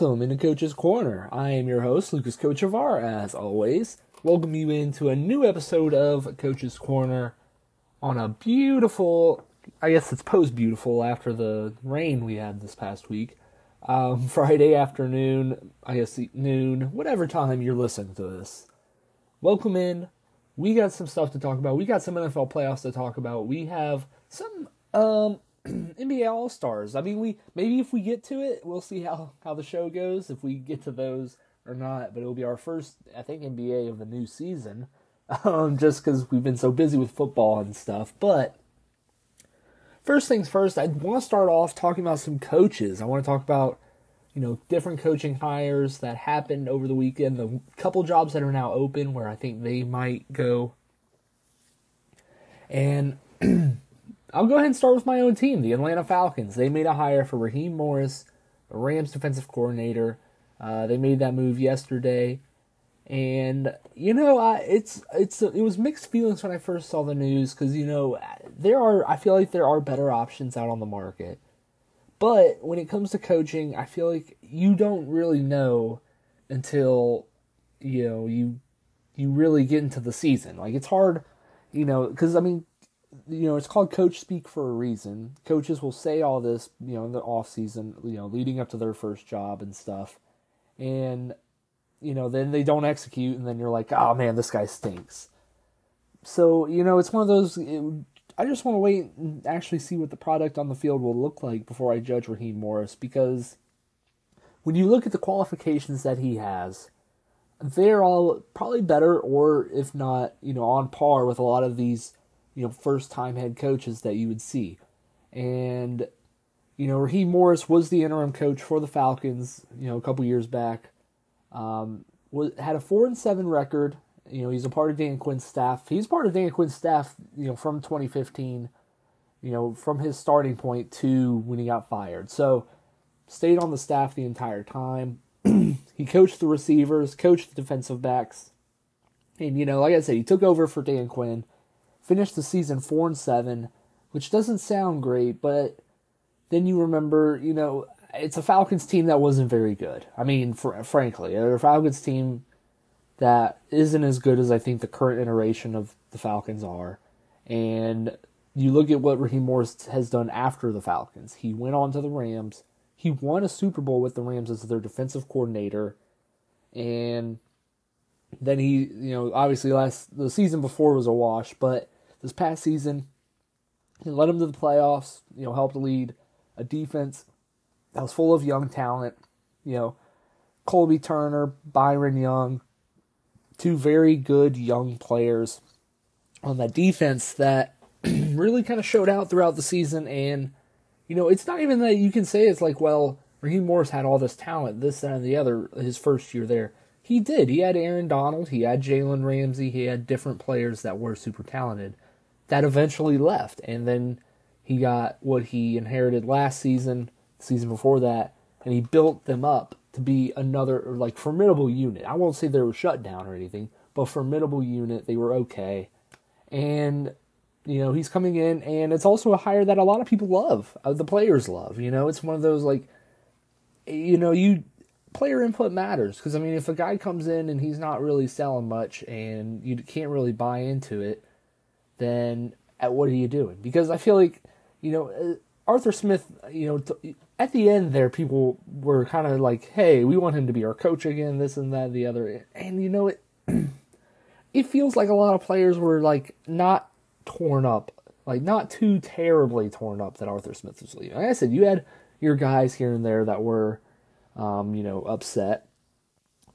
welcome into Coach's Corner. I am your host, Lucas Kochevar, as always. Welcome you into a new episode of Coach's Corner on a beautiful, I guess it's post beautiful after the rain we had this past week. Um, Friday afternoon, I guess noon, whatever time you're listening to this. Welcome in. We got some stuff to talk about. We got some NFL playoffs to talk about. We have some um NBA All Stars. I mean, we maybe if we get to it, we'll see how how the show goes. If we get to those or not, but it'll be our first, I think, NBA of the new season. Um, just because we've been so busy with football and stuff. But first things first, I want to start off talking about some coaches. I want to talk about you know different coaching hires that happened over the weekend. The couple jobs that are now open where I think they might go. And I'll go ahead and start with my own team, the Atlanta Falcons. They made a hire for Raheem Morris, the Rams defensive coordinator. Uh, they made that move yesterday, and you know, it's it's it was mixed feelings when I first saw the news because you know there are I feel like there are better options out on the market, but when it comes to coaching, I feel like you don't really know until you know you you really get into the season. Like it's hard, you know, because I mean you know, it's called coach speak for a reason. Coaches will say all this, you know, in the off season, you know, leading up to their first job and stuff. And, you know, then they don't execute and then you're like, oh man, this guy stinks. So, you know, it's one of those, it, I just want to wait and actually see what the product on the field will look like before I judge Raheem Morris because when you look at the qualifications that he has, they're all probably better or if not, you know, on par with a lot of these you know, first time head coaches that you would see. And, you know, Raheem Morris was the interim coach for the Falcons, you know, a couple years back. Um, was, had a four and seven record. You know, he's a part of Dan Quinn's staff. He's part of Dan Quinn's staff, you know, from 2015, you know, from his starting point to when he got fired. So, stayed on the staff the entire time. he coached the receivers, coached the defensive backs. And, you know, like I said, he took over for Dan Quinn finished the season four and seven, which doesn't sound great, but then you remember, you know, it's a Falcons team that wasn't very good. I mean, fr- frankly, a Falcons team that isn't as good as I think the current iteration of the Falcons are. And you look at what Raheem Morris has done after the Falcons. He went on to the Rams. He won a Super Bowl with the Rams as their defensive coordinator. And then he, you know, obviously last the season before was a wash, but this past season, he led them to the playoffs, you know, helped lead a defense that was full of young talent, you know, Kobie Turner, Byron Young, two very good young players on that defense that really kind of showed out throughout the season. And, you know, it's not even that you can say it's like, well, Raheem Morris had all this talent, this, that, and the other, his first year there. He did. He had Aaron Donald, he had Jalen Ramsey, he had different players that were super talented that eventually left. And then he got what he inherited last season, season before that, and he built them up to be another like formidable unit. I won't say they were shut down or anything, but formidable unit. They were okay. And you know, he's coming in and it's also a hire that a lot of people love. Uh, the players love, you know, it's one of those like you know, you player input matters because I mean, if a guy comes in and he's not really selling much and you can't really buy into it, then at what are you doing? Because I feel like, you know, uh, Arthur Smith, you know, t- at the end there, people were kind of like, hey, we want him to be our coach again, this and that, and the other. And, you know, it, it feels like a lot of players were like not torn up, like not too terribly torn up that Arthur Smith was leaving. Like I said, you had your guys here and there that were, um, you know, upset.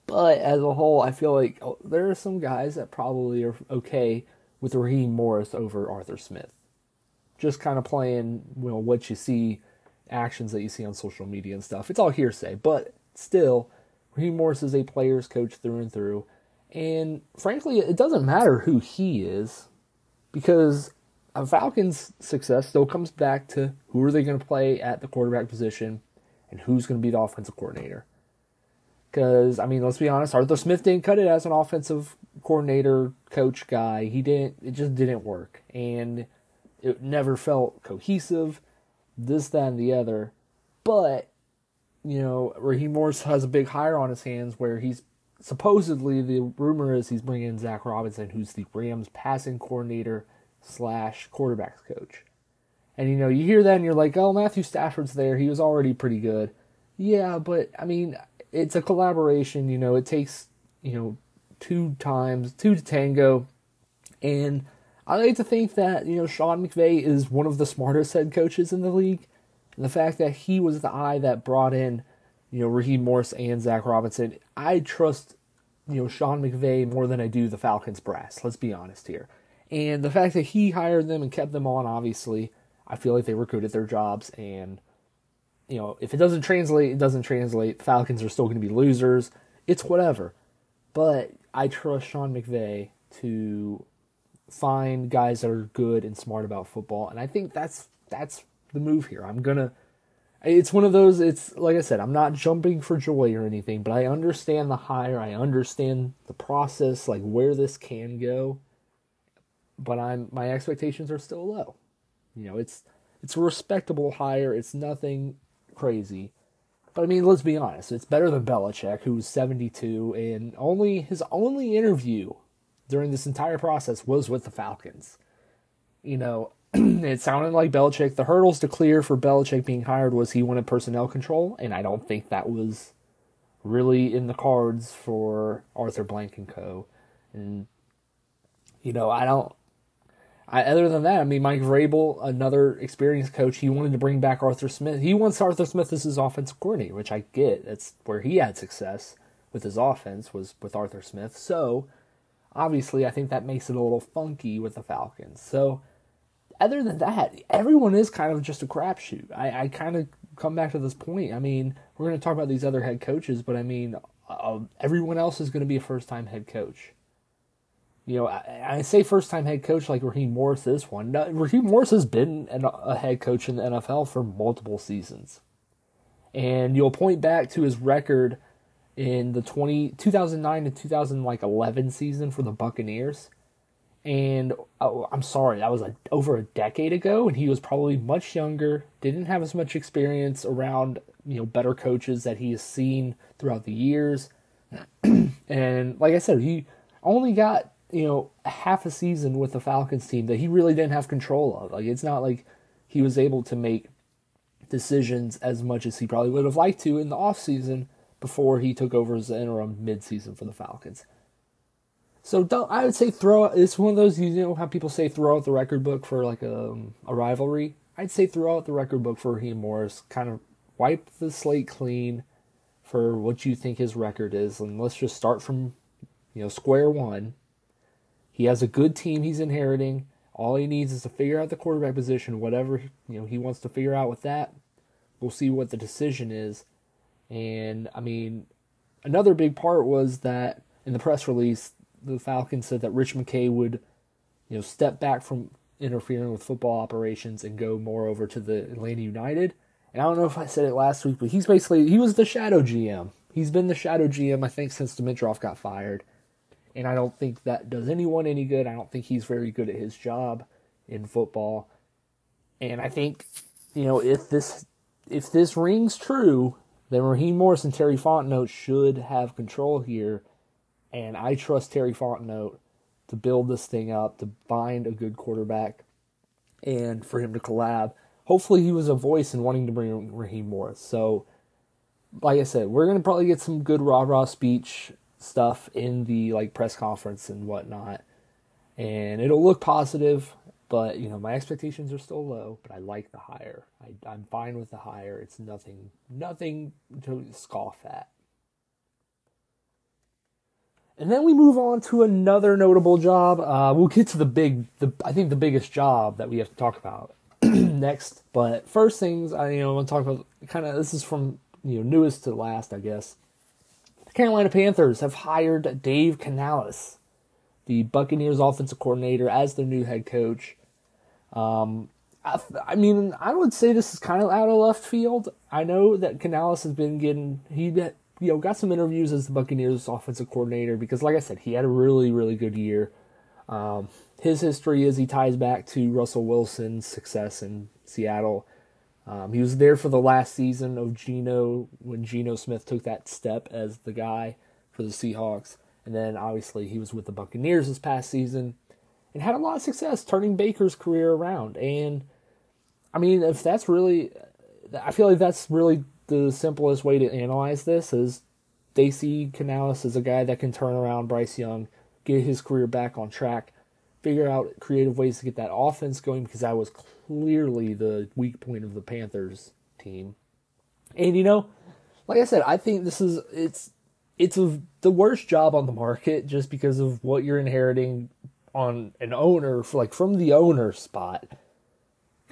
But as a whole, I feel like oh, there are some guys that probably are okay with Raheem Morris over Arthur Smith. Just kind of playing, you know, what you see, actions that you see on social media and stuff. It's all hearsay, but still, Raheem Morris is a player's coach through and through. And frankly, it doesn't matter who he is because a Falcons' success still comes back to who are they going to play at the quarterback position and who's going to be the offensive coordinator. Because, I mean, let's be honest, Arthur Smith didn't cut it as an offensive coordinator, coach guy. He didn't, it just didn't work. And it never felt cohesive, this, that, and the other. But, you know, Raheem Morris has a big hire on his hands where he's supposedly the rumor is he's bringing in Zach Robinson, who's the Rams passing coordinator slash quarterbacks coach. And you know, you hear that and you're like, oh, Matthew Stafford's there. He was already pretty good. Yeah, but I mean, it's a collaboration. You know, it takes you know two times, two to tango, and I like to think that you know Sean McVay is one of the smartest head coaches in the league. And the fact that he was the eye that brought in, you know, Raheem Morris and Zach Robinson, I trust, you know, Sean McVay more than I do the Falcons brass. Let's be honest here. And the fact that he hired them and kept them on, obviously, I feel like they were good at their jobs. And, you know, if it doesn't translate, it doesn't translate. Falcons are still going to be losers. It's whatever. But I trust Sean McVay to find guys that are good and smart about football. And I think that's that's the move here. I'm gonna. It's one of those. It's like I said. I'm not jumping for joy or anything, but I understand the hire. I understand the process, like where this can go. But I'm my expectations are still low. You know, it's it's a respectable hire. It's nothing crazy. But I mean, let's be honest. It's better than Belichick, who's 72, and only his only interview during this entire process was with the Falcons. You know, it sounded like Belichick. The hurdles to clear for Belichick being hired was he wanted personnel control, and I don't think that was really in the cards for Arthur Blank and Co. And you know, I don't. I, other than that, I mean, Mike Vrabel, another experienced coach, he wanted to bring back Arthur Smith. He wants Arthur Smith as his offensive coordinator, which I get. That's where he had success with his offense was with Arthur Smith. So obviously, I think that makes it a little funky with the Falcons. So, other than that, everyone is kind of just a crapshoot. I, I kind of come back to this point. I mean, we're going to talk about these other head coaches, but I mean, uh, everyone else is going to be a first time head coach. You know, I, I say first time head coach like Raheem Morris is one. No, Raheem Morris has been an, a head coach in the NFL for multiple seasons. And you'll point back to his record in the 20, 2009 to 2011 season for the Buccaneers. And oh, I'm sorry, that was a, over a decade ago, and he was probably much younger, didn't have as much experience around you know better coaches that he has seen throughout the years. and like I said, he only got you know half a season with the Falcons team that he really didn't have control of. Like it's not like he was able to make decisions as much as he probably would have liked to in the off season before he took over as the interim midseason for the Falcons. So I would say throw. It's one of those you know how people say throw out the record book for like a um, a rivalry. I'd say throw out the record book for Raheem Morris. Kind of wipe the slate clean for what you think his record is, and let's just start from you know square one. He has a good team he's inheriting. All he needs is to figure out the quarterback position, whatever you know he wants to figure out with that. We'll see what the decision is, and I mean, another big part was that in the press release, the Falcons said that Rich McKay would, you know, step back from interfering with football operations and go more over to the Atlanta United. And I don't know if I said it last week, but he's basically he was the shadow GM. He's been the shadow GM, I think, since Dimitroff got fired. And I don't think that does anyone any good. I don't think he's very good at his job in football. And I think, you know, if this if this rings true, then Raheem Morris and Terry Fontenot should have control here. And I trust Terry Fontenot to build this thing up, to find a good quarterback, and for him to collab. Hopefully, he was a voice in wanting to bring Raheem Morris. So, like I said, we're gonna probably get some good rah rah speech stuff in the like press conference and whatnot, and it'll look positive. But you know, my expectations are still low, but I like the hire. I, I'm fine with the hire. It's nothing, nothing to scoff at. And then we move on to another notable job. Uh, we'll get to the big, the I think the biggest job that we have to talk about next. But first things, I you know I want to talk about kind of this is from you know newest to last, I guess. Carolina Panthers have hired Dave Canales, the Buccaneers offensive coordinator, as their new head coach. Um, I, I, mean, I would say this is kind of out of left field. I know that Canales has been getting he you know got some interviews as the Buccaneers offensive coordinator because, like I said, he had a really really good year. Um, his history is he ties back to Russell Wilson's success in Seattle. Um, he was there for the last season of Geno when Geno Smith took that step as the guy for the Seahawks. And then obviously he was with the Buccaneers this past season and had a lot of success turning Baker's career around. And I mean, if that's really, I feel like that's really the simplest way to analyze this is they see Canales as a guy that can turn around Bryce Young, get his career back on track, figure out creative ways to get that offense going because that was clearly the weak point of the Panthers team. And you know, like I said, I think this is it's it's a, the worst job on the market just because of what you're inheriting on an owner like from the owner spot.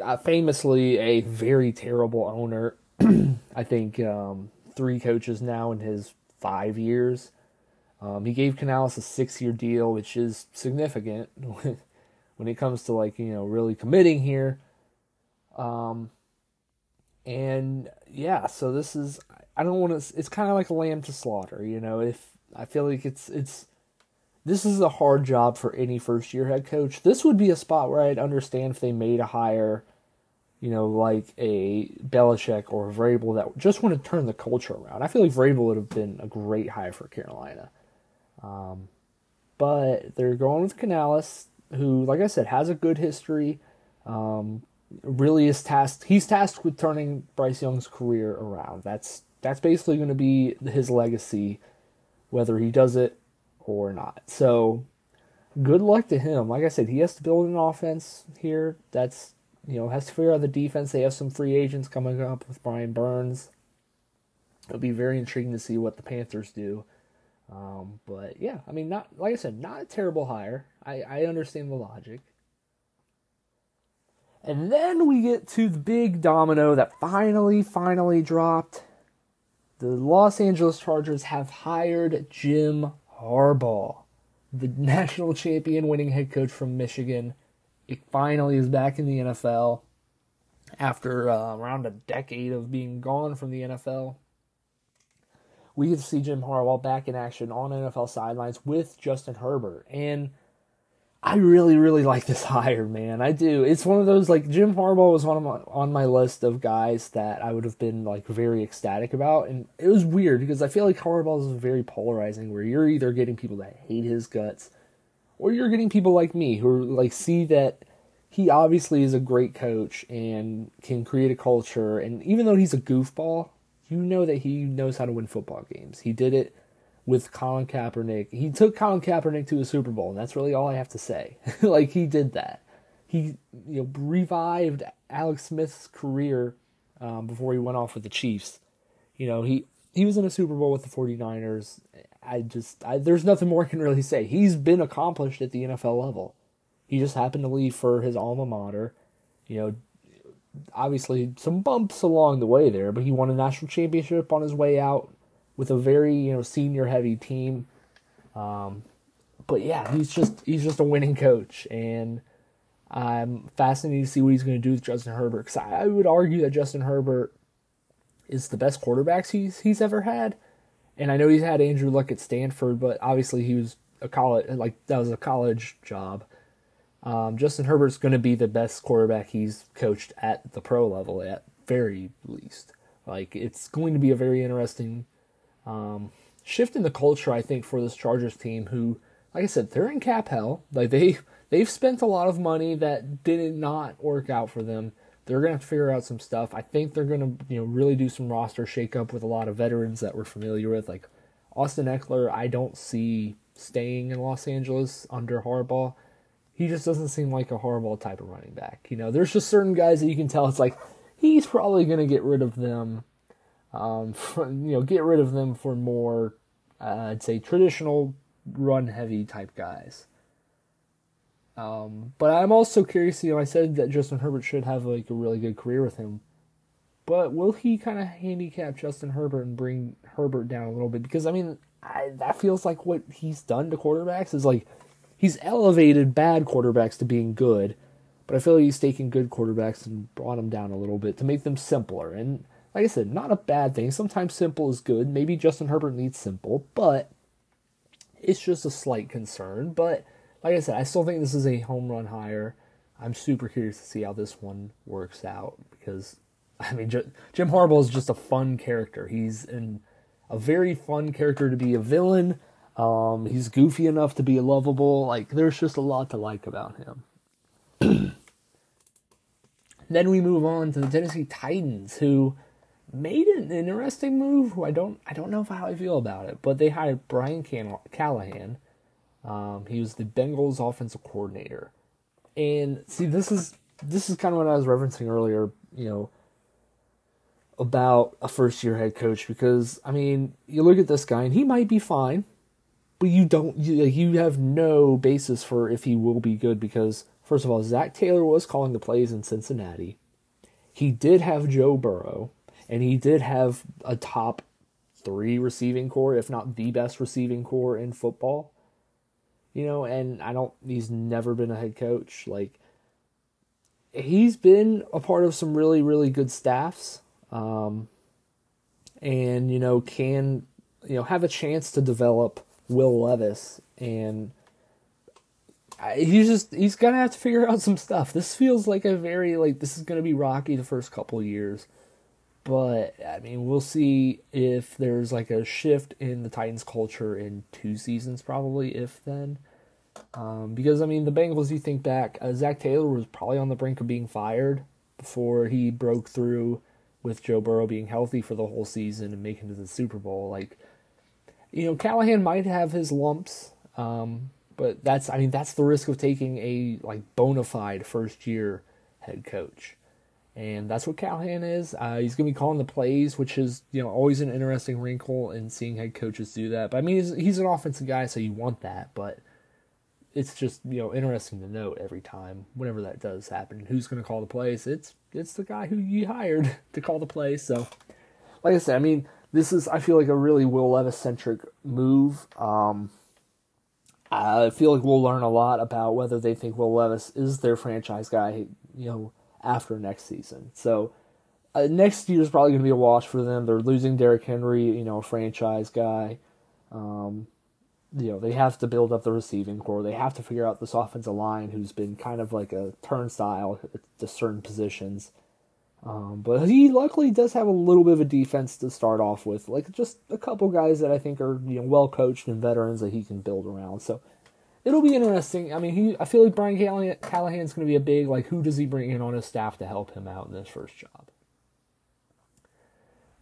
Uh, famously, a very terrible owner. I think um, three coaches now in his five years. Um, he gave Canales a six-year deal, which is significant when it comes to like you know really committing here. Um, and yeah, so this is I don't want to. It's kind of like a lamb to slaughter, you know. If I feel like it's it's this is a hard job for any first year head coach. This would be a spot where I'd understand if they made a hire, you know, like a Belichick or a Vrabel that just want to turn the culture around. I feel like Vrabel would have been a great hire for Carolina. Um, but they're going with Canales, who, like I said, has a good history. Um, really is tasked. He's tasked with turning Bryce Young's career around. That's that's basically going to be his legacy, whether he does it or not. So, good luck to him. Like I said, he has to build an offense here. That's you know has to figure out the defense. They have some free agents coming up with Brian Burns. It'll be very intriguing to see what the Panthers do. Um, but yeah, I mean, not like I said, not a terrible hire. I, I understand the logic. And then we get to the big domino that finally, finally dropped. The Los Angeles Chargers have hired Jim Harbaugh, the national champion winning head coach from Michigan. He finally is back in the NFL after uh, around a decade of being gone from the NFL. We get to see Jim Harbaugh back in action on NFL sidelines with Justin Herbert. And I really, really like this hire, man. I do. It's one of those like Jim Harbaugh was one of my on my list of guys that I would have been like very ecstatic about, and it was weird because I feel like Harbaugh is very polarizing, where you're either getting people that hate his guts, or you're getting people like me who like see that he obviously is a great coach and can create a culture, and even though he's a goofball, you know that he knows how to win football games. He did it with Colin Kaepernick. He took Colin Kaepernick to a Super Bowl, and that's really all I have to say. like he did that. He you know revived Alex Smith's career um, before he went off with the Chiefs. You know, he he was in a Super Bowl with the 49ers. I just I, there's nothing more I can really say. He's been accomplished at the NFL level. He just happened to leave for his alma mater. You know, obviously some bumps along the way there, but he won a national championship on his way out with a very you know senior heavy team. Um, but yeah, he's just he's just a winning coach, and I'm fascinated to see what he's going to do with Justin Herbert. Because I, I would argue that Justin Herbert is the best quarterbacks he's he's ever had. And I know he's had Andrew Luck at Stanford, but obviously he was a college like that was a college job. Um, Justin Herbert's going to be the best quarterback he's coached at the pro level at very least. Like it's going to be a very interesting um, shift in the culture, I think, for this Chargers team, who, like I said, they're in cap hell. Like they they've spent a lot of money that did not work out for them. They're gonna figure out some stuff. I think they're gonna you know really do some roster shakeup with a lot of veterans that we're familiar with, like Austin Ekeler. I don't see staying in Los Angeles under Harbaugh. He just doesn't seem like a Harbaugh type of running back. You know, there's just certain guys that you can tell it's like he's probably gonna get rid of them um, for, you know, get rid of them for more, uh, I'd say, traditional run heavy type guys. Um, but I'm also curious. You know, I said that Justin Herbert should have like a really good career with him, but will he kind of handicap Justin Herbert and bring Herbert down a little bit? Because I mean, I, that feels like what he's done to quarterbacks is like he's elevated bad quarterbacks to being good, but I feel like he's taken good quarterbacks and brought them down a little bit to make them simpler. And like I said, not a bad thing. Sometimes simple is good. Maybe Justin Herbert needs simple, but it's just a slight concern. But like I said, I still think this is a home run hire. I'm super curious to see how this one works out because I mean, J- Jim Harbaugh is just a fun character. He's a very fun character to be a villain. Um, he's goofy enough to be lovable. Like, there's just a lot to like about him. then we move on to the Tennessee Titans, who made an interesting move. Who I don't, I don't know how I feel about it, but they hired Brian Callahan. Um, he was the Bengals offensive coordinator, and see, this is this is kind of what I was referencing earlier. You know, about a first year head coach because I mean, you look at this guy and he might be fine, but you don't you, you have no basis for if he will be good because first of all, Zac Taylor was calling the plays in Cincinnati. He did have Joe Burrow, and he did have a top three receiving corps, if not the best receiving corps in football. You know, and I don't. He's never been a head coach. Like he's been a part of some really really good staffs um, and you know can you know have a chance to develop Will Levis and he's just he's gonna have to figure out some stuff. This feels like a very like this is gonna be rocky the first couple years, but I mean we'll see if there's like a shift in the Titans culture in two seasons probably if then. Um, because I mean the Bengals, you think back, uh, Zac Taylor was probably on the brink of being fired before he broke through with Joe Burrow being healthy for the whole season and making it to the Super Bowl. Like, you know, Callahan might have his lumps, um, but that's I mean that's the risk of taking a like bona fide first year head coach, and that's what Callahan is. Uh, he's gonna be calling the plays, which is you know always an interesting wrinkle in seeing head coaches do that. But I mean he's, he's an offensive guy, so you want that, but it's just you know interesting to note every time whenever that does happen who's going to call the plays it's it's the guy who you hired to call the plays so like i said i mean this is i feel like a really will levis centric move um i feel like we'll learn a lot about whether they think will levis is their franchise guy you know after next season so uh, next year is probably going to be a wash for them they're losing Derrick henry you know a franchise guy um you know, they have to build up the receiving corps. They have to figure out this offensive line, who's been kind of like a turnstile to certain positions. Um, but he luckily does have a little bit of a defense to start off with, like just a couple guys that I think are you know well coached and veterans that he can build around. So it'll be interesting. I mean, he I feel like Brian Callahan's going to be a big like who does he bring in on his staff to help him out in this first job.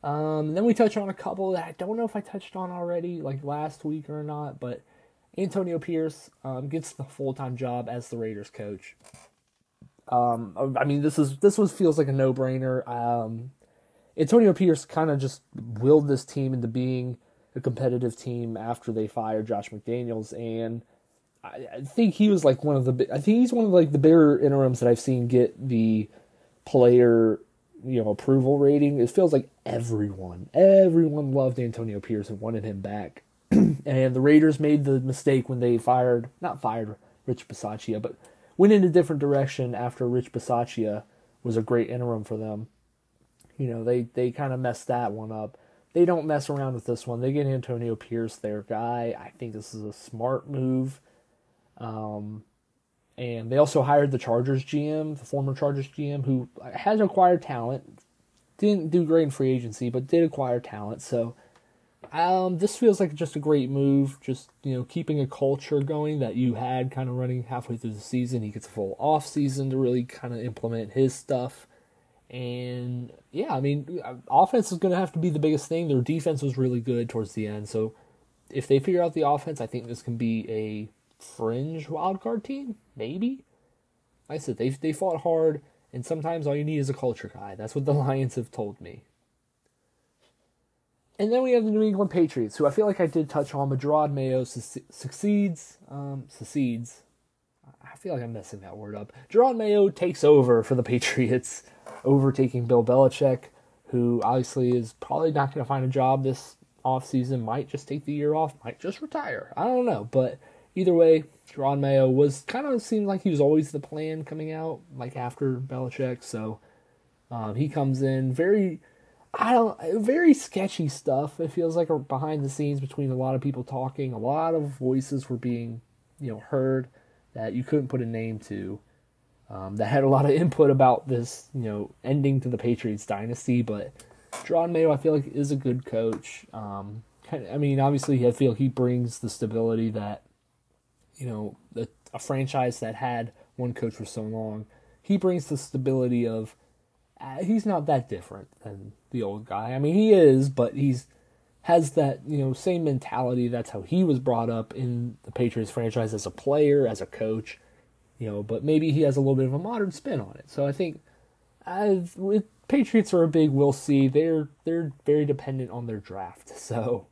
Um, then we touch on a couple that I don't know if I touched on already, like last week or not, but Antonio Pierce um, gets the full time job as the Raiders coach. Um, I mean, this is this was feels like a no brainer. Um, Antonio Pierce kind of just willed this team into being a competitive team after they fired Josh McDaniels, and I, think he was like one of the. I think he's one of like the bigger interims that I've seen get the player you know approval rating. It feels like everyone, everyone loved Antonio Pierce and wanted him back. and the Raiders made the mistake when they fired, not fired Rich Bisaccia, but went in a different direction after Rich Bisaccia was a great interim for them. You know, they they kind of messed that one up. They don't mess around with this one. They get Antonio Pierce, their guy. I think this is a smart move. Um, and they also hired the Chargers GM, the former Chargers GM, who has acquired talent. Didn't do great in free agency, but did acquire talent. So um, this feels like just a great move. Just you know, keeping a culture going that you had kind of running halfway through the season. He gets a full off season to really kind of implement his stuff. And yeah, I mean, offense is going to have to be the biggest thing. Their defense was really good towards the end. So if they figure out the offense, I think this can be a fringe wildcard team, maybe. Like I said they they fought hard, and sometimes all you need is a culture guy. That's what the Lions have told me. And then we have the New England Patriots, who I feel like I did touch on, but Jerod Mayo su- succeeds, um, succeeds. I feel like I'm messing that word up. Jerod Mayo takes over for the Patriots, overtaking Bill Belichick, who obviously is probably not going to find a job this offseason, might just take the year off, might just retire. I don't know, but either way, Jerod Mayo was kind of seemed like he was always the plan coming out, like after Belichick. So um, he comes in very, I don't, very sketchy stuff. It feels like behind the scenes between a lot of people talking. A lot of voices were being, you know, heard that you couldn't put a name to. um, that had a lot of input about this, you know, ending to the Patriots dynasty. But Jerod Mayo, I feel like, is a good coach. Um, I mean, obviously, I feel he brings the stability that, you know, a, a franchise that had one coach for so long, he brings the stability of. Uh, he's not that different than the old guy. I mean, he is, but he's has that you know same mentality. That's how he was brought up in the Patriots franchise as a player, as a coach, you know. But maybe he has a little bit of a modern spin on it. So I think as Patriots are a big we'll see. They're they're very dependent on their draft. So,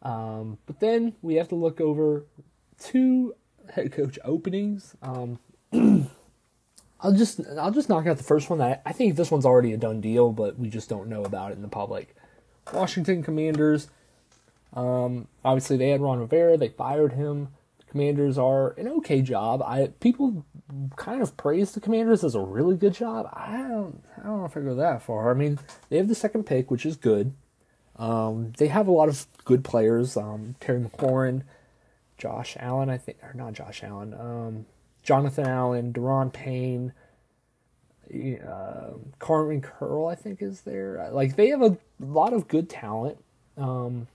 um, but then we have to look over two head coach openings. Um, I'll just I'll just knock out the first one. I, I think this one's already a done deal, but we just don't know about it in the public. Washington Commanders. Um, obviously, they had Ron Rivera. They fired him. The Commanders are an okay job. I people kind of praise the Commanders as a really good job. I don't I don't know if I go that far. I mean, they have the second pick, which is good. Um, they have a lot of good players. Um, Terry McLaurin, Josh Allen, I think, or not Josh Allen. Um, Jonathan Allen, Daron Payne, uh, Kamren Curl, I think, is there. Like they have a lot of good talent, um,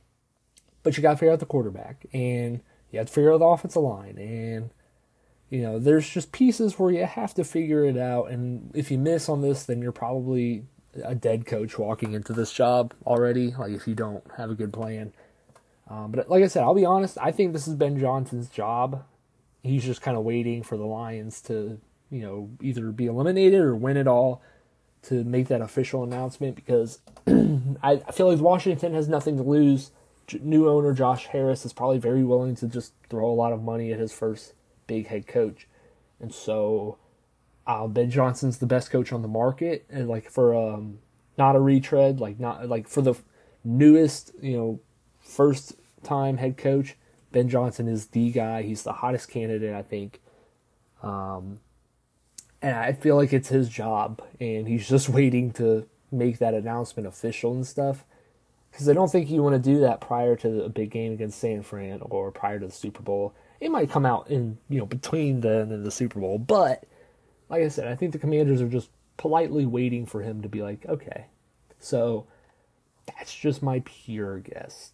but you got to figure out the quarterback, and you have to figure out the offensive line, and you know there's just pieces where you have to figure it out. And if you miss on this, then you're probably a dead coach walking into this job already. Like if you don't have a good plan. Um, but like I said, I'll be honest. I think this is Ben Johnson's job. He's just kind of waiting for the Lions to you know, either be eliminated or win it all to make that official announcement because I, feel like Washington has nothing to lose. New owner Josh Harris is probably very willing to just throw a lot of money at his first big head coach. And so uh, Ben Johnson's the best coach on the market and like for um not a retread, like not like for the newest, you know, first time head coach, Ben Johnson is the guy. He's the hottest candidate, I think. Um, and I feel like it's his job, and he's just waiting to make that announcement official and stuff. Because I don't think you want to do that prior to a big game against San Fran or prior to the Super Bowl. It might come out in you know between then and the Super Bowl, but like I said, I think the Commanders are just politely waiting for him to be like, okay. So that's just my pure guess.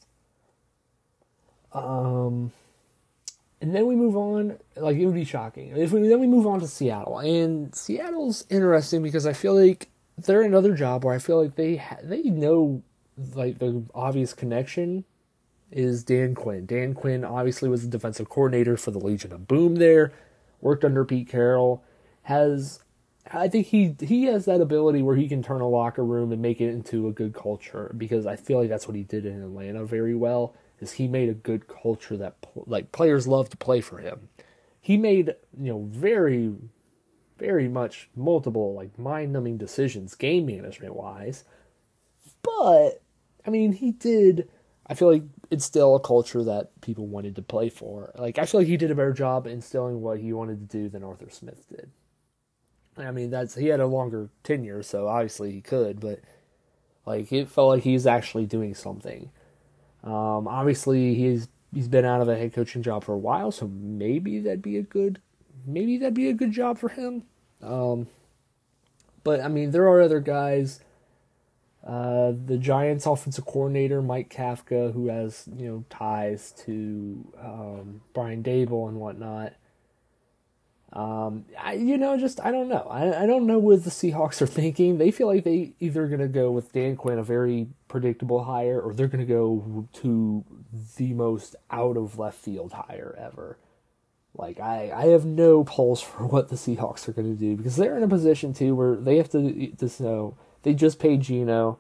Um, and then we move on. Like it would be shocking if we then we move on to Seattle, and Seattle's interesting because I feel like they're another job where I feel like they ha- they know like the obvious connection is Dan Quinn. Dan Quinn obviously was the defensive coordinator for the Legion of Boom there, worked under Pete Carroll, has I think he he has that ability where he can turn a locker room and make it into a good culture because I feel like that's what he did in Atlanta very well is he made a good culture that like players love to play for him. He made you know very, very much multiple like mind-numbing decisions game management wise, but I mean he did. I feel like instill a culture that people wanted to play for. Like I feel like he did a better job instilling what he wanted to do than Arthur Smith did. I mean that's he had a longer tenure, so obviously he could, but like it felt like he's actually doing something. Um, obviously, he's he's been out of a head coaching job for a while, so maybe that'd be a good maybe that'd be a good job for him. Um, but I mean, there are other guys. Uh, the Giants' offensive coordinator Mike Kafka, who has you know ties to um, Brian Daboll and whatnot. Um, I, you know, just I don't know. I, I don't know what the Seahawks are thinking. They feel like they either going to go with Dan Quinn, a very predictable hire, or they're going to go to the most out of left field hire ever. Like I, I have no pulse for what the Seahawks are going to do because they're in a position too where they have to just know they just paid Geno.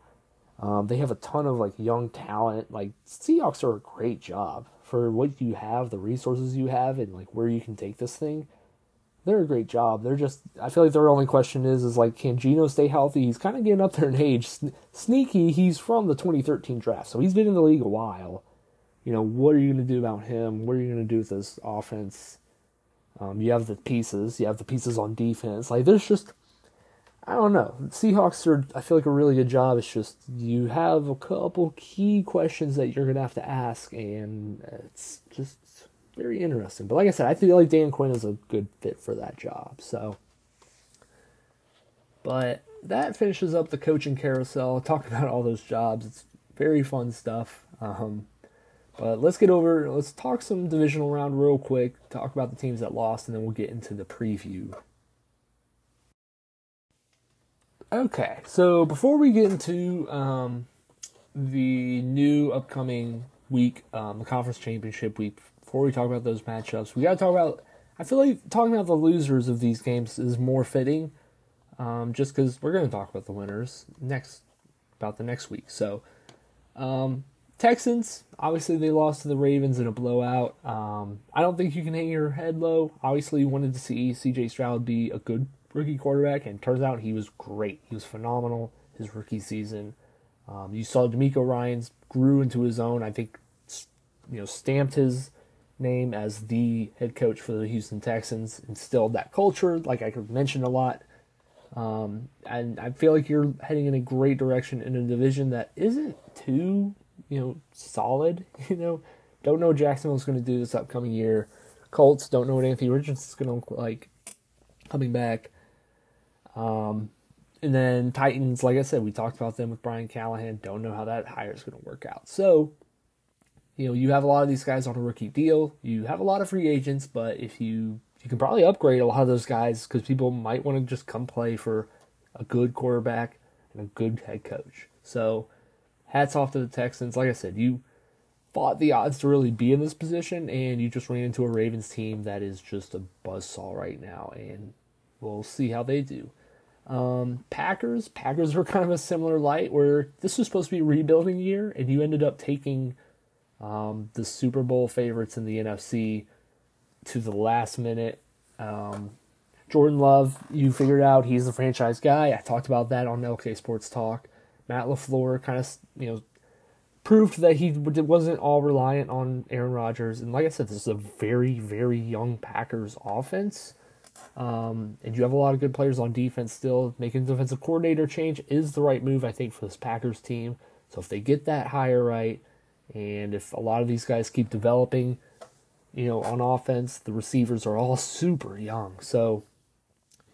Um, they have a ton of like young talent. Like Seahawks are a great job for what you have, the resources you have, and like where you can take this thing they're a great job. They're just I feel like their only question is is like can Geno stay healthy? He's kind of getting up there in age. Sneaky, he's from the 2013 draft, so he's been in the league a while. You know, what are you going to do about him? What are you going to do with this offense? Um, you have the pieces. You have the pieces on defense. Like there's just I don't know. Seahawks are I feel like a really good job. It's just you have a couple key questions that you're going to have to ask and it's just very interesting. But like I said, I feel like Dan Quinn is a good fit for that job. So But that finishes up the coaching carousel. Talk about all those jobs. It's very fun stuff. Um, but let's get over. Let's talk some divisional round real quick. Talk about the teams that lost, and then we'll get into the preview. Okay, so before we get into um, the new upcoming week, um, the conference championship week, before we talk about those matchups, we got to talk about. I feel like talking about the losers of these games is more fitting, um, just because we're going to talk about the winners next, about the next week. So, um, Texans, obviously they lost to the Ravens in a blowout. Um, I don't think you can hang your head low. Obviously, you wanted to see C.J. Stroud be a good rookie quarterback, and turns out he was great. He was phenomenal his rookie season. Um, you saw DeMeco Ryans grew into his own. I think you know stamped his name as the head coach for the Houston Texans, instilled that culture, like I mentioned a lot. Um, and I feel like you're heading in a great direction in a division that isn't too, you know, solid. You know, don't know what Jacksonville's going to do this upcoming year. Colts don't know what Anthony Richardson's going to look like coming back. Um, and then Titans, like I said, we talked about them with Brian Callahan. Don't know how that hire is going to work out. So, you know, you have a lot of these guys on a rookie deal. You have a lot of free agents, but if you you can probably upgrade a lot of those guys because people might want to just come play for a good quarterback and a good head coach. So, hats off to the Texans. Like I said, you fought the odds to really be in this position, and you just ran into a Ravens team that is just a buzzsaw right now, and we'll see how they do. Um, Packers, Packers were kind of a similar light where this was supposed to be rebuilding year, and you ended up taking um, the Super Bowl favorites in the NFC to the last minute. Um, Jordan Love, you figured out he's the franchise guy. I talked about that on LK Sports Talk. Matt LaFleur kind of you know proved that he wasn't all reliant on Aaron Rodgers, and like I said, this is a very very young Packers offense. Um, and you have a lot of good players on defense still. Making defensive coordinator change is the right move, I think, for this Packers team. So if they get that hire right, and if a lot of these guys keep developing, you know, on offense, the receivers are all super young. So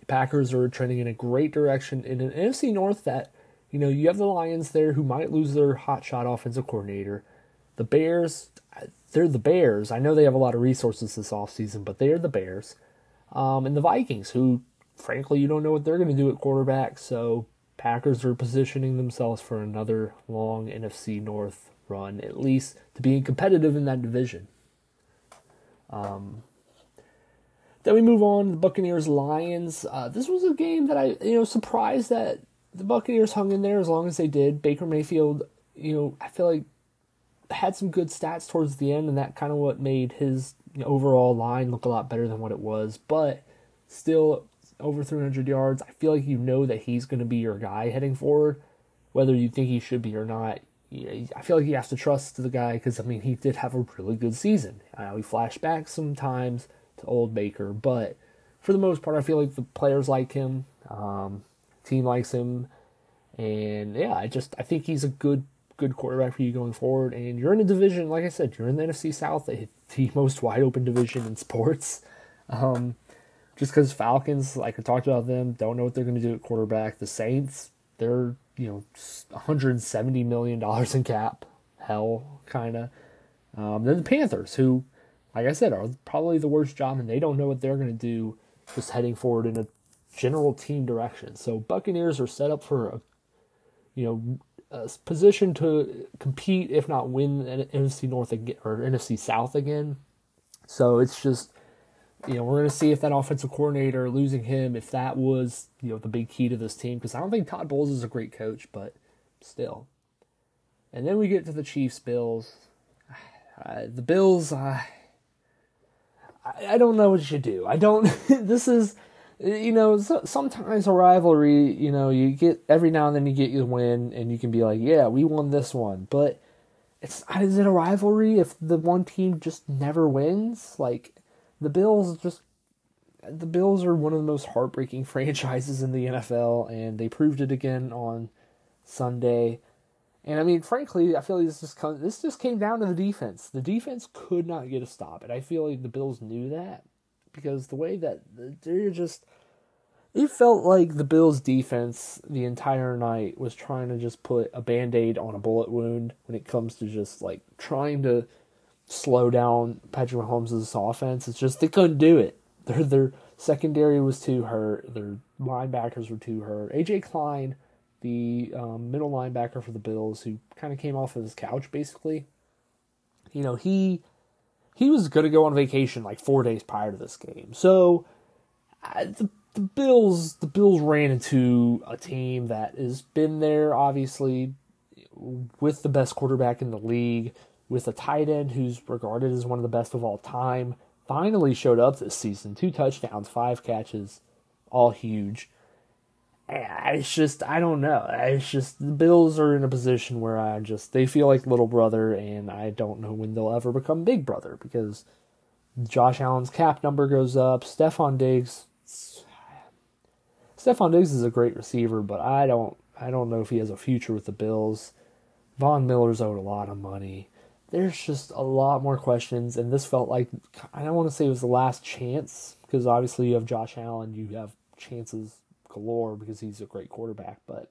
Packers are trending in a great direction in an NFC North that, you know, you have the Lions there who might lose their hotshot offensive coordinator. The Bears, they're the Bears. I know they have a lot of resources this offseason, but they're the Bears. Um, and the Vikings, who, frankly, you don't know what they're going to do at quarterback. So Packers are positioning themselves for another long NFC North run, at least to being competitive in that division. Um, then we move on to the Buccaneers Lions. Uh, this was a game that I, you know, surprised that the Buccaneers hung in there as long as they did. Baker Mayfield, you know, I feel like had some good stats towards the end, and that kind of what made his overall line look a lot better than what it was, but still over 300 yards. I feel like you know that he's going to be your guy heading forward, whether you think he should be or not. I feel like you have to trust the guy because I mean he did have a really good season. Uh, we flash back sometimes to old Baker, but for the most part, I feel like the players like him, um, team likes him, and yeah, I just I think he's a good good quarterback for you going forward. And you're in a division, like I said, you're in the NFC South, the, the most wide open division in sports. Um, just because Falcons, like I talked about them, don't know what they're going to do at quarterback. The Saints, they're you know 170 million dollars in cap, hell, kind of. Um, then the Panthers, who, like I said, are probably the worst job, and they don't know what they're going to do, just heading forward in a general team direction. So Buccaneers are set up for a, you know, uh, position to compete, if not win an NFC North again, or NFC South again. So it's just, you know, we're going to see if that offensive coordinator losing him, if that was, you know, the big key to this team. Because I don't think Todd Bowles is a great coach, but still. And then we get to the Chiefs Bills. Uh, the Bills, uh, I, I don't know what you do. I don't. this is you know, so, sometimes a rivalry, you know, you get every now and then you get your win, and you can be like, yeah, we won this one, but it's is it a rivalry if the one team just never wins? Like the Bills just the Bills are one of the most heartbreaking franchises in the NFL, and they proved it again on Sunday. And I mean, frankly, I feel like this just come, this just came down to the defense. The defense could not get a stop, and I feel like the Bills knew that because the way that they're just it felt like the Bills defense the entire night was trying to just put a band-aid on a bullet wound when it comes to just like trying to slow down Patrick Mahomes' offense. It's just they couldn't do it. Their their secondary was too hurt. Their linebackers were too hurt. AJ Klein, the um, middle linebacker for the Bills, who kind of came off of his couch basically. You know he he was going to go on vacation like four days prior to this game, so. Uh, the the Bills the Bills ran into a team that has been there obviously with the best quarterback in the league, with a tight end who's regarded as one of the best of all time. Finally showed up this season, two touchdowns, five catches, all huge. Eh, it's just I don't know. It's just the Bills are in a position where I just they feel like little brother, and I don't know when they'll ever become big brother because Josh Allen's cap number goes up. Stefon Diggs Stefon Diggs is a great receiver, but I don't I don't know if he has a future with the Bills. Von Miller's owed a lot of money. There's just a lot more questions, and this felt like I don't want to say it was the last chance because obviously you have Josh Allen, you have chances galore because he's a great quarterback, but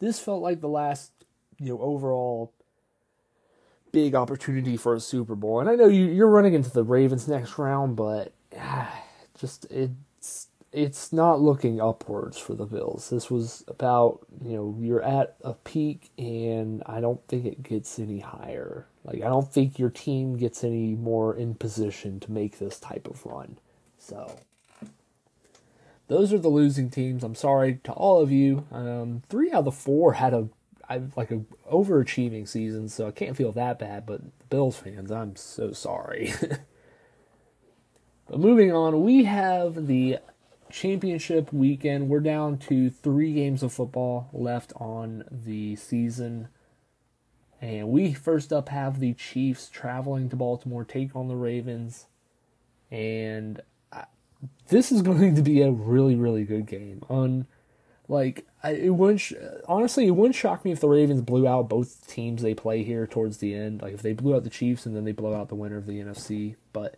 this felt like the last you know overall big opportunity for a Super Bowl. And I know you, you're running into the Ravens next round, but ah, just it's it's not looking upwards for the Bills. This was about, you know, you're at a peak and I don't think it gets any higher. Like I don't think your team gets any more in position to make this type of run. So those are the losing teams. I'm sorry to all of you. Um, three out of the four had a I, like a overachieving season, so I can't feel that bad. But Bills fans, I'm so sorry. but moving on, we have the championship weekend. We're down to three games of football left on the season. And we first up have the Chiefs traveling to Baltimore, take on the Ravens. And I, this is going to be a really, really good game. On like it wouldn't sh- honestly it wouldn't shock me if the Ravens blew out both teams they play here towards the end. Like if they blew out the Chiefs and then they blow out the winner of the NFC. But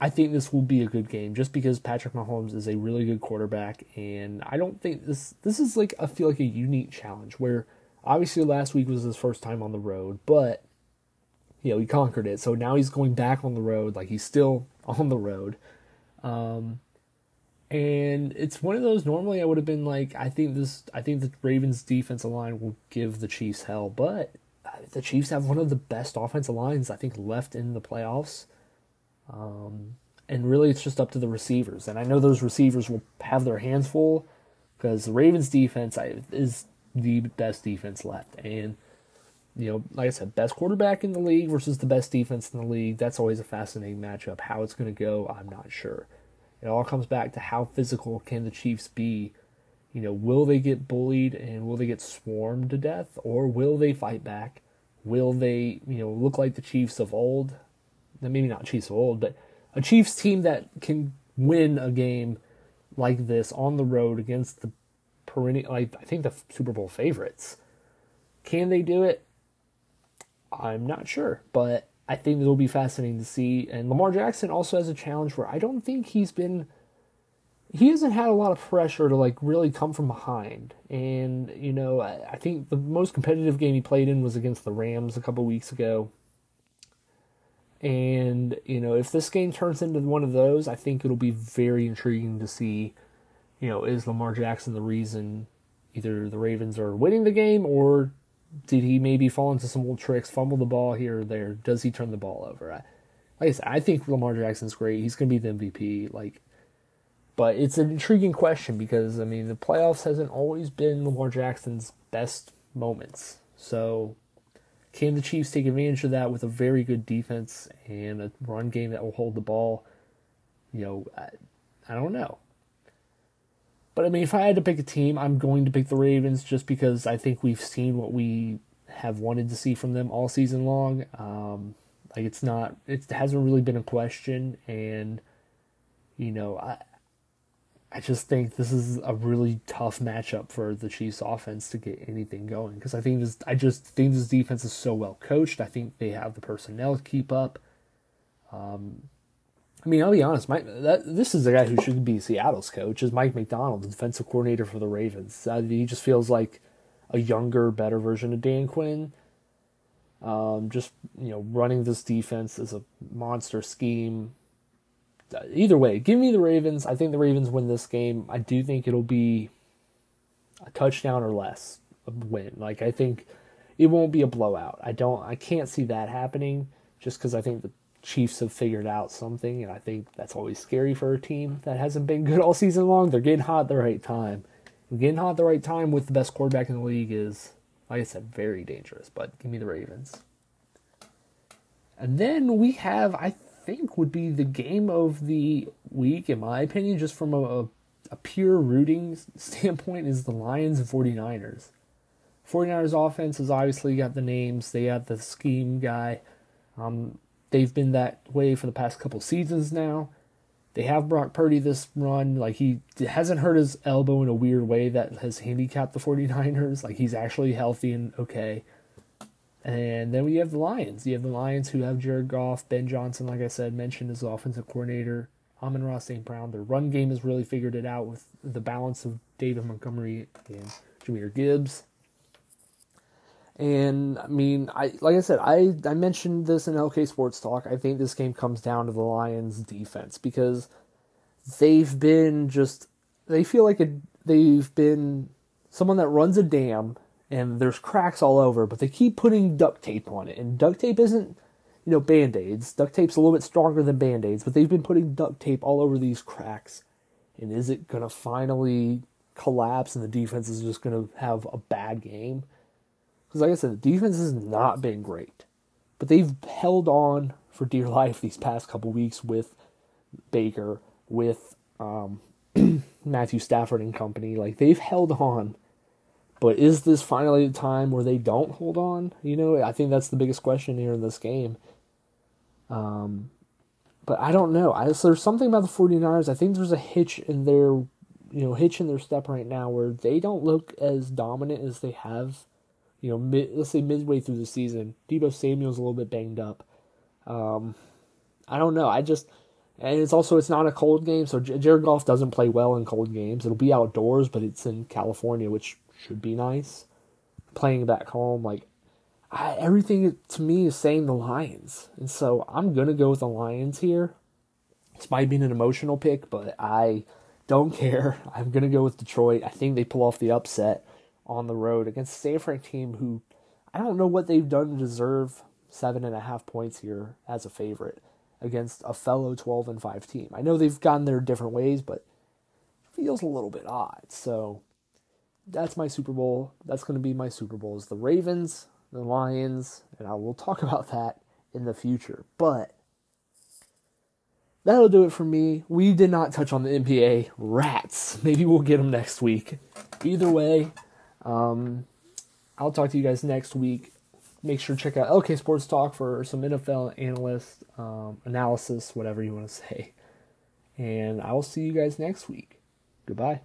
I think this will be a good game just because Patrick Mahomes is a really good quarterback, and I don't think this this is like I feel like a unique challenge where obviously last week was his first time on the road, but you know he conquered it. So now he's going back on the road, like he's still on the road, um, and it's one of those. Normally, I would have been like, I think this, I think the Ravens' defensive line will give the Chiefs hell, but the Chiefs have one of the best offensive lines I think left in the playoffs. Um, and really, it's just up to the receivers. And I know those receivers will have their hands full because the Ravens' defense is the best defense left. And, you know, like I said, best quarterback in the league versus the best defense in the league. That's always a fascinating matchup. How it's going to go, I'm not sure. It all comes back to how physical can the Chiefs be. You know, will they get bullied and will they get swarmed to death, or will they fight back? Will they, you know, look like the Chiefs of old? Maybe not Chiefs of old, but a Chiefs team that can win a game like this on the road against the perennial, like I think the Super Bowl favorites. Can they do it? I'm not sure, but I think it'll be fascinating to see. And Lamar Jackson also has a challenge where I don't think he's been he hasn't had a lot of pressure to like really come from behind. And you know, I, think the most competitive game he played in was against the Rams a couple weeks ago. And, you know, if this game turns into one of those, I think it'll be very intriguing to see, you know, is Lamar Jackson the reason either the Ravens are winning the game or did he maybe fall into some old tricks, fumble the ball here or there? Does he turn the ball over? I, like I said, I think Lamar Jackson's great. He's going to be the MVP. Like, but it's an intriguing question because I mean the playoffs hasn't always been Lamar Jackson's best moments. So can the Chiefs take advantage of that with a very good defense and a run game that will hold the ball? You know, I, I don't know. But I mean, if I had to pick a team, I'm going to pick the Ravens just because I think we've seen what we have wanted to see from them all season long. Um, like it's not, it hasn't really been a question, and you know, I I just think this is a really tough matchup for the Chiefs offense to get anything going because I think this I just think this defense is so well coached. I think they have the personnel to keep up. Um, I mean, I'll be honest. Mike, that, this is the guy who should be Seattle's coach. Is Mike Macdonald, the defensive coordinator for the Ravens? Uh, he just feels like a younger, better version of Dan Quinn. Um, just you know, running this defense is a monster scheme. Either way, give me the Ravens. I think the Ravens win this game. I do think it'll be a touchdown or less win. Like I think it won't be a blowout. I don't. I can't see that happening just because I think the Chiefs have figured out something, and I think that's always scary for a team that hasn't been good all season long. They're getting hot at the right time. And getting hot at the right time with the best quarterback in the league is, like I said, very dangerous. But give me the Ravens. And then we have, I think, would be the game of the week, in my opinion, just from a, a pure rooting standpoint, is the Lions and 49ers. 49ers offense has obviously got the names, they got the scheme guy. Um, they've been that way for the past couple seasons now. They have Brock Purdy this run. Like, he hasn't hurt his elbow in a weird way that has handicapped the 49ers. Like, he's actually healthy and okay. And then we have the Lions. You have the Lions who have Jared Goff, Ben Johnson, like I said, mentioned as offensive coordinator, Amon-Ra St. Brown. Their run game has really figured it out with the balance of David Montgomery and Jahmyr Gibbs. And I mean, I like I said, I I mentioned this in LK Sports Talk. I think this game comes down to the Lions' defense because they've been just they feel like a, they've been someone that runs a dam and there's cracks all over, but they keep putting duct tape on it. And duct tape isn't, you know, band aids. Duct tape's a little bit stronger than band aids, but they've been putting duct tape all over these cracks. And is it going to finally collapse and the defense is just going to have a bad game? Because, like I said, the defense has not been great, but they've held on for dear life these past couple weeks with Baker, with um, Matthew Stafford and company. Like, they've held on but is this finally the time where they don't hold on? You know, I think that's the biggest question here in this game. Um, but I don't know. I, so there's something about the 49ers. I think there's a hitch in their, you know, hitch in their step right now where they don't look as dominant as they have, you know, mid, let's say midway through the season. Deebo Samuel's a little bit banged up. Um, I don't know. I just, and it's also it's not a cold game, so Jared Goff doesn't play well in cold games. It'll be outdoors, but it's in California, which should be nice. Playing back home, like I, everything to me is saying the Lions, and so I'm gonna go with the Lions here. This might be an emotional pick, but I don't care. I'm gonna go with Detroit. I think they pull off the upset on the road against Fran team who I don't know what they've done to deserve seven and a half points here as a favorite against a fellow 12 and 5 team. I know they've gone their different ways, but feels a little bit odd. So that's my Super Bowl. That's going to be my Super Bowl is the Ravens, the Lions, and I will talk about that in the future. But that'll do it for me. We did not touch on the NBA rats. Maybe we'll get them next week. Either way, um, I'll talk to you guys next week. Make sure to check out LK Sports Talk for some NFL analyst um, analysis, whatever you want to say. And I will see you guys next week. Goodbye.